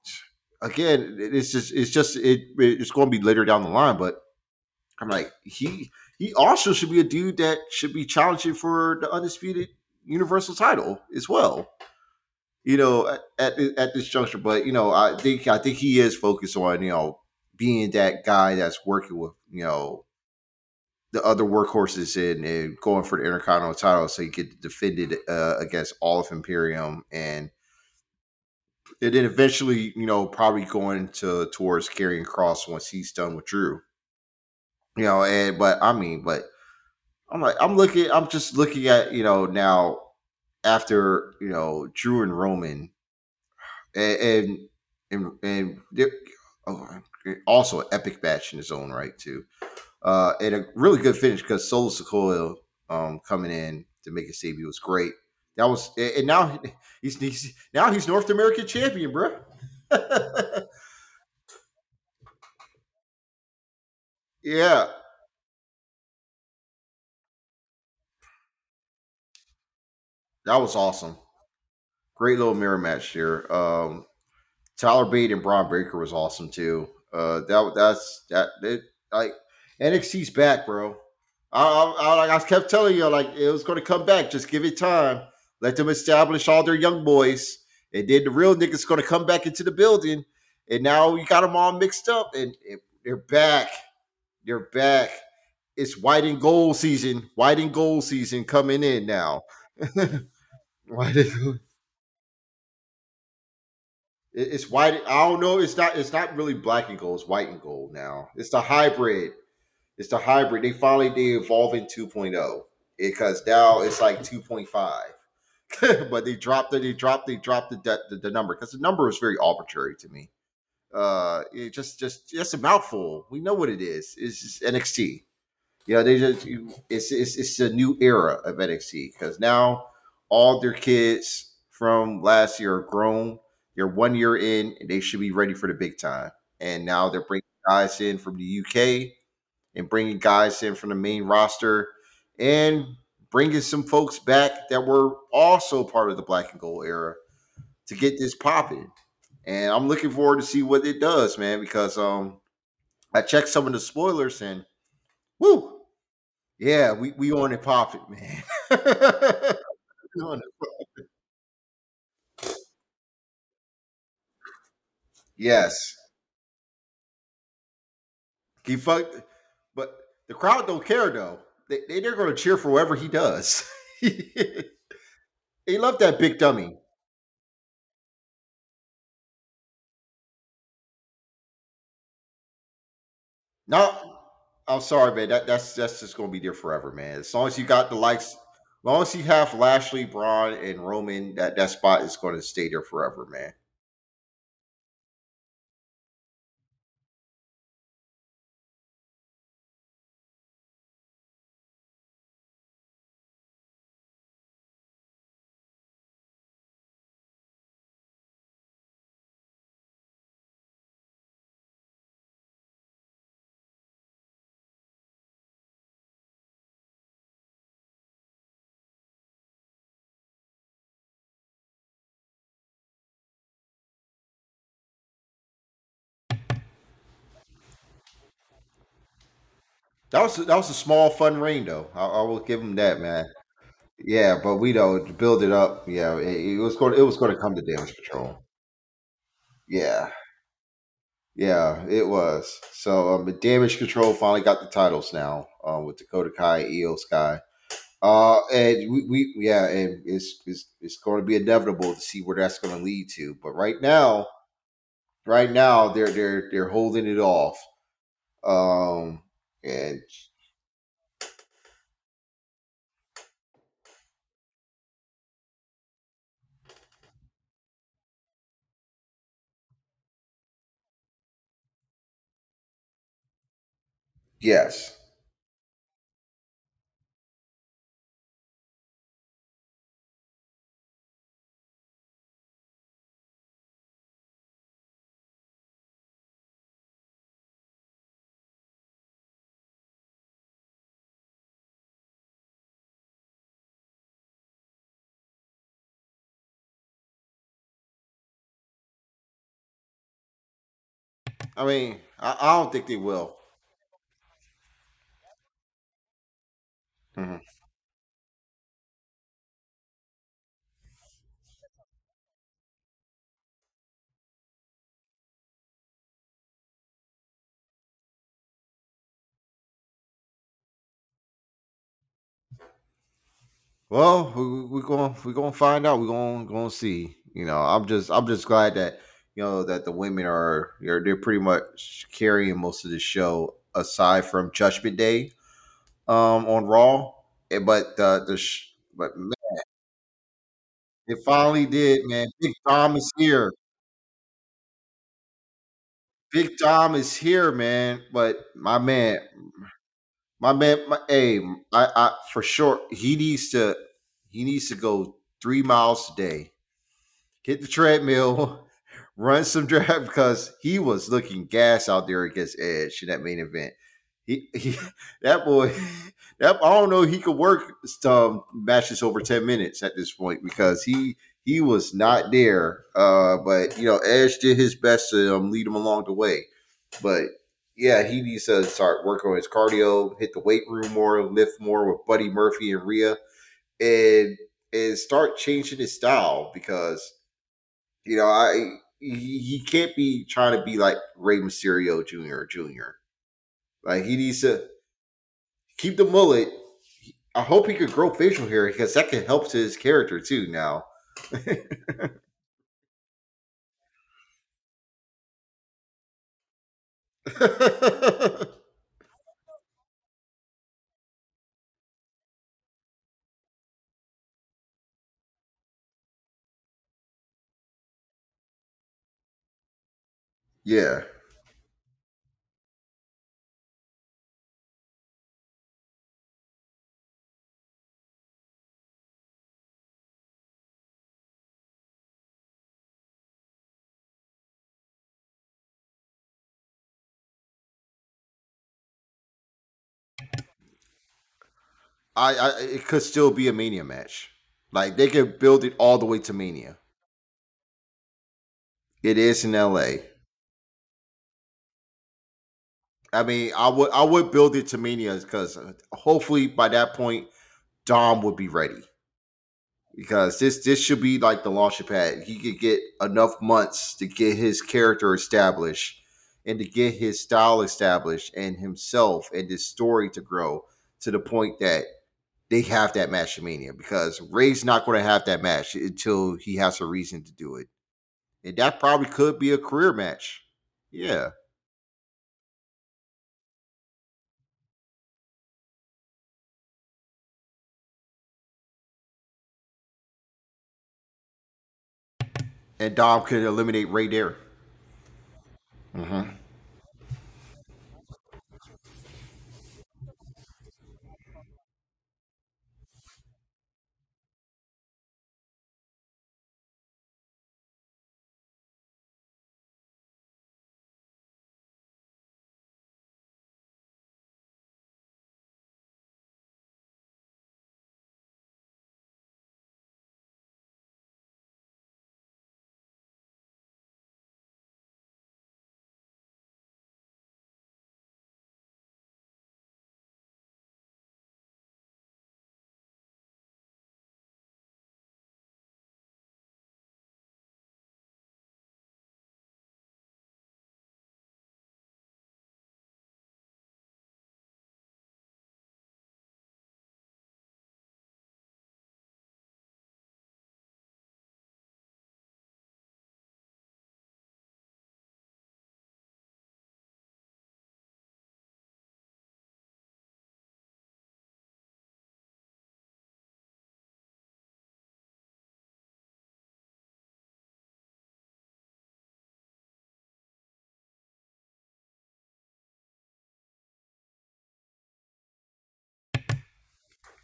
again it's just it's just it it's going to be later down the line but I'm like he he also should be a dude that should be challenging for the undisputed universal title as well you know at, at this juncture but you know I think I think he is focused on you know being that guy that's working with you know the other workhorses in and going for the Intercontinental title so he could defend it uh, against all of Imperium and and then eventually, you know, probably going to towards Karrion Kross once he's done with Drew. You know, and but I mean, but I'm like I'm looking I'm just looking at, you know, now after, you know, Drew and Roman and and and, and oh, also an epic match in his own right too uh, and a really good finish because Solo Sikoa um, coming in to make his debut was great. That was, and now (laughs) he's, he's now he's North American champion, bro. (laughs) yeah, that was awesome. great little mirror match here. Um, Tyler Bate and Bron Breakker was awesome too. Uh, that that's that it, like NXT's back, bro. I, I, I, kept telling you, like it was going to come back. Just give it time. Let them establish all their young boys, and then the real niggas going to come back into the building. And now we got them all mixed up, and, and they're back. They're back. It's white and gold season. White and gold season coming in now. (laughs) white and, it's white. I don't know. It's not. It's not really black and gold. It's white and gold now. It's the hybrid. It's the hybrid. They finally they evolve in 2.0 because now it's like 2.5. (laughs) but they dropped it. They dropped. They dropped the the, the number because the number was very arbitrary to me. Uh, it just just just a mouthful. We know what it is. It's just NXT. You know, they just it's it's it's a new era of NXT because now all their kids from last year are grown they're one year in, and they should be ready for the big time. And now they're bringing guys in from the UK and bringing guys in from the main roster and bringing some folks back that were also part of the black and gold era to get this popping. And I'm looking forward to see what it does, man, because um I checked some of the spoilers and whoo, yeah, we we on it popping, man. (laughs) Yes. He fucked, but the crowd don't care though. They, they they're going to cheer for whatever he does. (laughs) he loved that big dummy. No, I'm sorry, man. That that's that's just to be there forever, man. As long as you got the likes, as long as you have Lashley, Braun, and Roman, that that spot is going to stay there forever, man. That was that was a small fun reign, though. I, I will give him that, man. Yeah, but we know to build it up. Yeah, it, it was going. It was going to come to damage control. Yeah, yeah, it was. So, um, damage control finally got the titles now um, with Dakota Kai, Iyo Sky. Uh, and we, we yeah, and it's, it's it's going to be inevitable to see where that's going to lead to. But right now, right now they're they're they're holding it off. Um, and yes, I mean, I, I don't think they will. Mhm. Well, we, we're going we're to find out. We're going to see. You know, I'm just I'm just glad that you know that the women are they're, they're pretty much carrying most of the show aside from Judgment Day um on Raw. Eh, But the the sh- but man, it finally did, man. Big Dom is here. Big Dom is here, man. But my man, my man, my, hey, I, I for sure he needs to he needs to go three miles a day hit the treadmill, (laughs) run some (laughs) draft because he was looking gas out there against Edge in that main event. He, he (laughs) that boy, (laughs) that I don't know he could work some matches over ten minutes at this point because he he was not there. Uh, but you know, Edge did his best to um, lead him along the way. But yeah, he needs to start working on his cardio, hit the weight room more, lift more with Buddy Murphy and Rhea, and and start changing his style because you know I he, can't be trying to be like Rey Mysterio Jr. Jr. Like he needs to keep the mullet. I hope he could grow facial hair because that can help to his character too. Now, (laughs) yeah, I, I it could still be a Mania match. Like they could build it all the way to Mania. It is in L.A. I mean, I would I would build it to Mania because hopefully by that point Dom would be ready. Because this this should be like the launch pad. He could get enough months to get his character established and to get his style established and himself and his story to grow to the point that they have that match at Mania. Because Rey's not going to have that match until he has a reason to do it. And that probably could be a career match. Yeah. And Dom could eliminate Rey there. hmm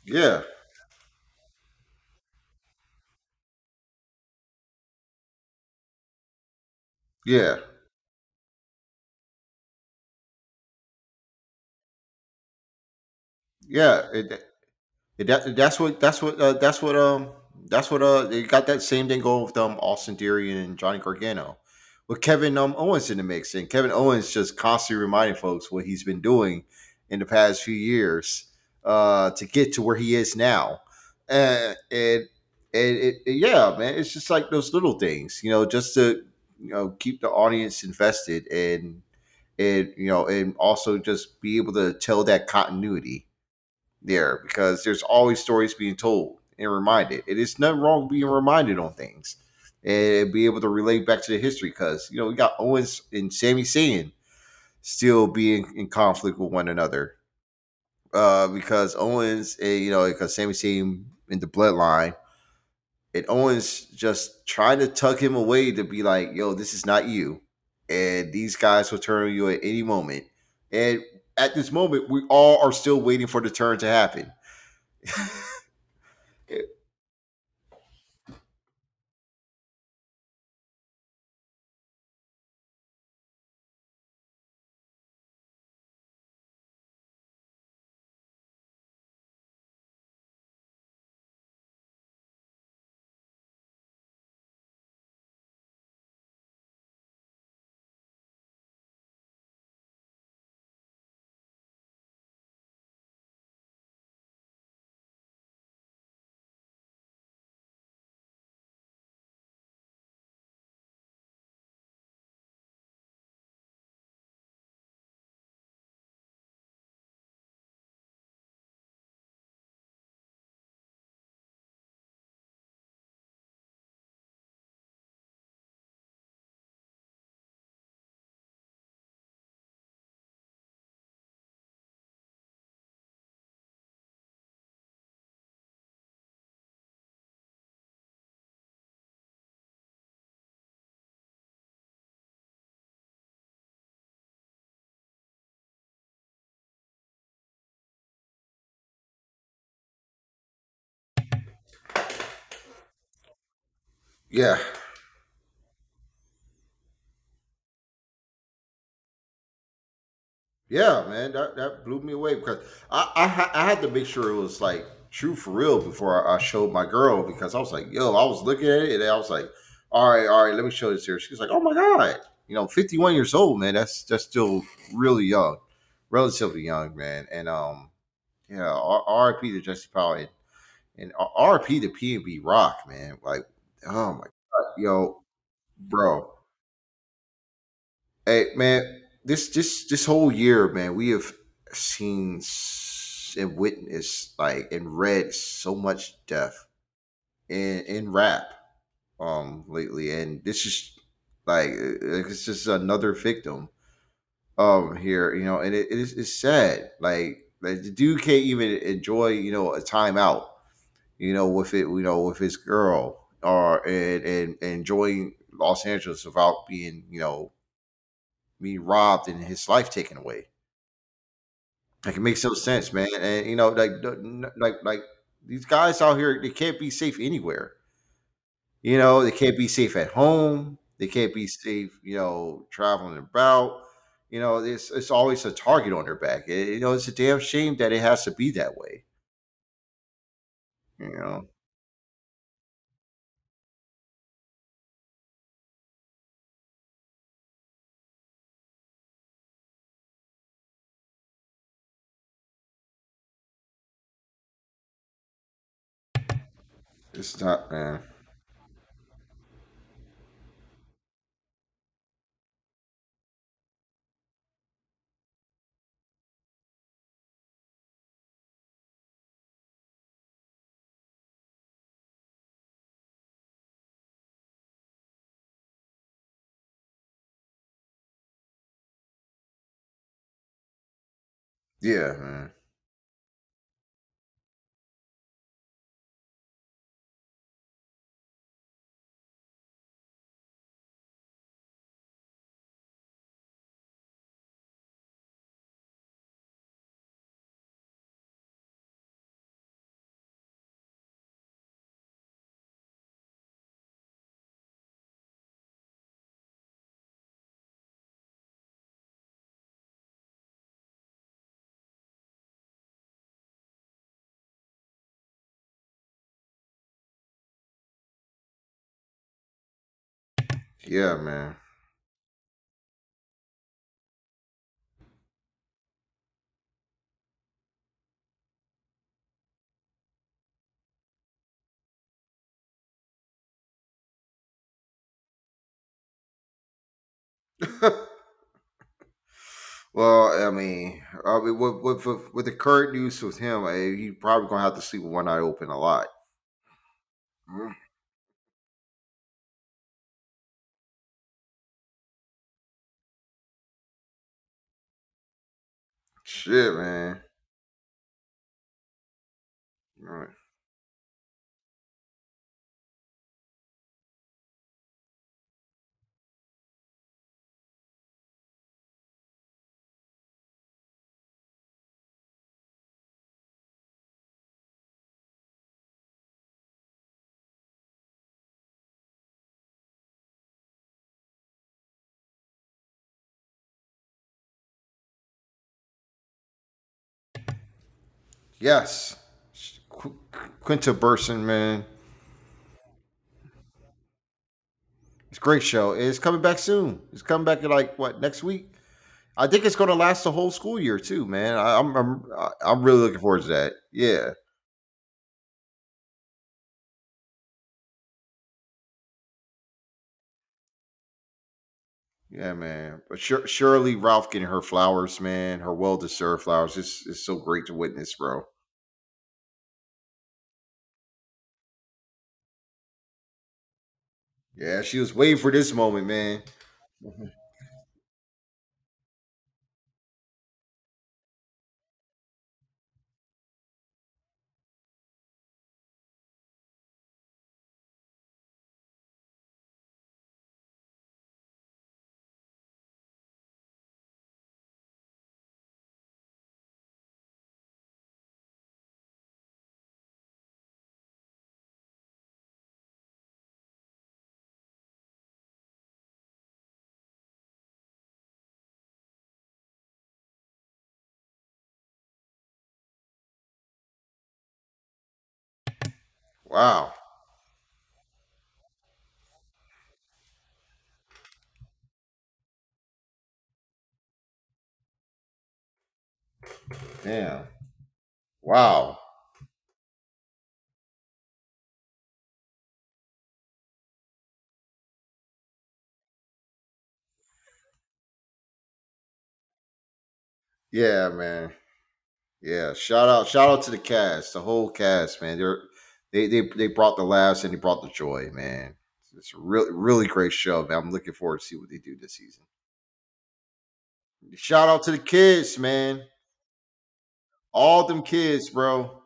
Yeah. Yeah. Yeah. It, it, that, that's what that's what uh, that's what um that's what uh they got that same thing going with um Austin Theory and Johnny Gargano with Kevin um Owens in the mix and Kevin Owens just constantly reminding folks what he's been doing in the past few years uh to get to where he is now and and it, it- yeah man it's just like those little things you know just to you know keep the audience invested and and you know and also just be able to tell that continuity there because there's always stories being told and reminded. It is nothing wrong being reminded on things and be able to relate back to the history because you know we got Owens and Sami Zayn still being in conflict with one another uh, because Owens, eh, you know, because Sami Zayn in the bloodline. And Owens just trying to tuck him away to be like, yo, this is not you. And these guys will turn on you at any moment. And at this moment, we all are still waiting for the turn to happen. (laughs) Yeah, Yeah, man, that, that blew me away because I, I I had to make sure it was like true for real before I, I showed my girl because I was like, yo, I was looking at it and I was like, all right, all right, let me show this here. She was like, oh my god, you know, fifty one years old, man. That's that's still really young, relatively young, man. And um, yeah, R- R.I.P. to Jesse Powell and, and R.I.P. to PnB Rock, man. Like, oh my god, yo, bro. Hey man, this this this whole year, man, we have seen and witnessed like and read so much death in in rap um lately, and this is like it's just another victim um here, you know, and it, it is it's sad. Like like the dude can't even enjoy you know a time out, you know, with it you know with his girl or and and, and enjoying Los Angeles without being you know being robbed and his life taken away. Like it makes no sense, man. And you know, like like like these guys out here, they can't be safe anywhere. You know, they can't be safe at home. They can't be safe, you know, traveling about. You know, it's it's always a target on their back. It- you know, it's a damn shame that it has to be that way. You know, it's not, man. Yeah, man. Yeah, man. (laughs) well, I mean, I mean, with, with, with, with the current news with him, eh, he probably gonna have to sleep with one eye open a lot. Mm, Shit, man. Right. Yes. Qu- Quinta Brunson, man. It's a great show. It's coming back soon. It's coming back in like what next week? I think it's going to last the whole school year too, man. I, I'm I'm I'm really looking forward to that. Yeah, yeah, man. But Shir- Sheryl Lee Ralph getting her flowers, man. Her well deserved flowers. It's it's so great to witness, bro. Yeah, she was waiting for this moment, man. (laughs) Wow. Damn. Wow. Yeah, man. Yeah. Shout out, shout out to the cast, the whole cast, man. They're they they they brought the laughs and they brought the joy, man. It's a really really great show, man. I'm looking forward to see what they do this season. Shout out to the kids, man. All them kids, bro.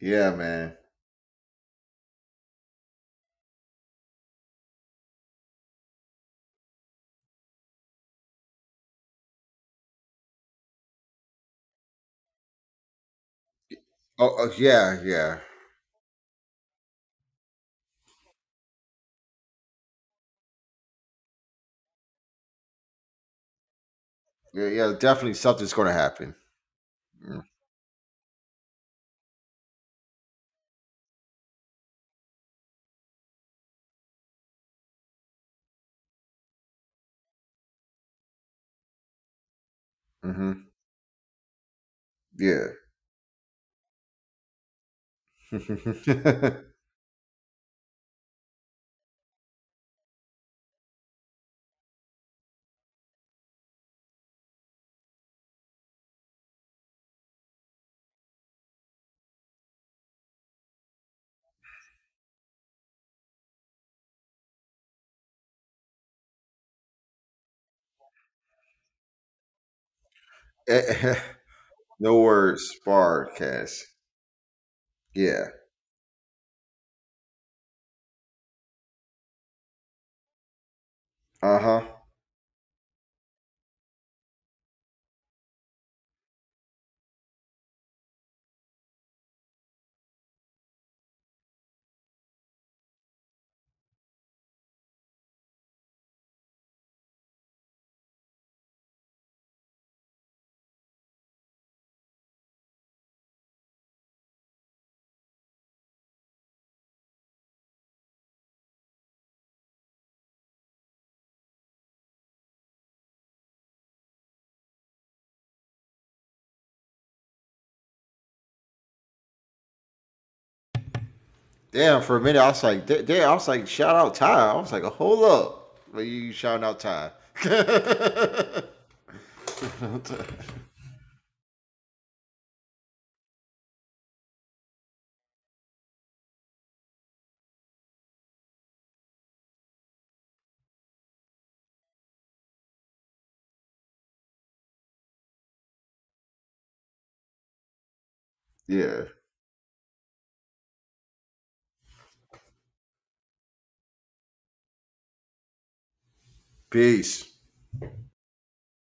Yeah, man. Oh, oh yeah, yeah. Yeah, yeah, definitely something's going to happen. Mm-hmm. Yeah. (laughs) (laughs) no words, podcast. Yeah. Uh huh. Damn, for a minute I was like, damn, I was like, shout out Ty. I was like, hold up, but you shouting out Ty. (laughs) yeah. Peace.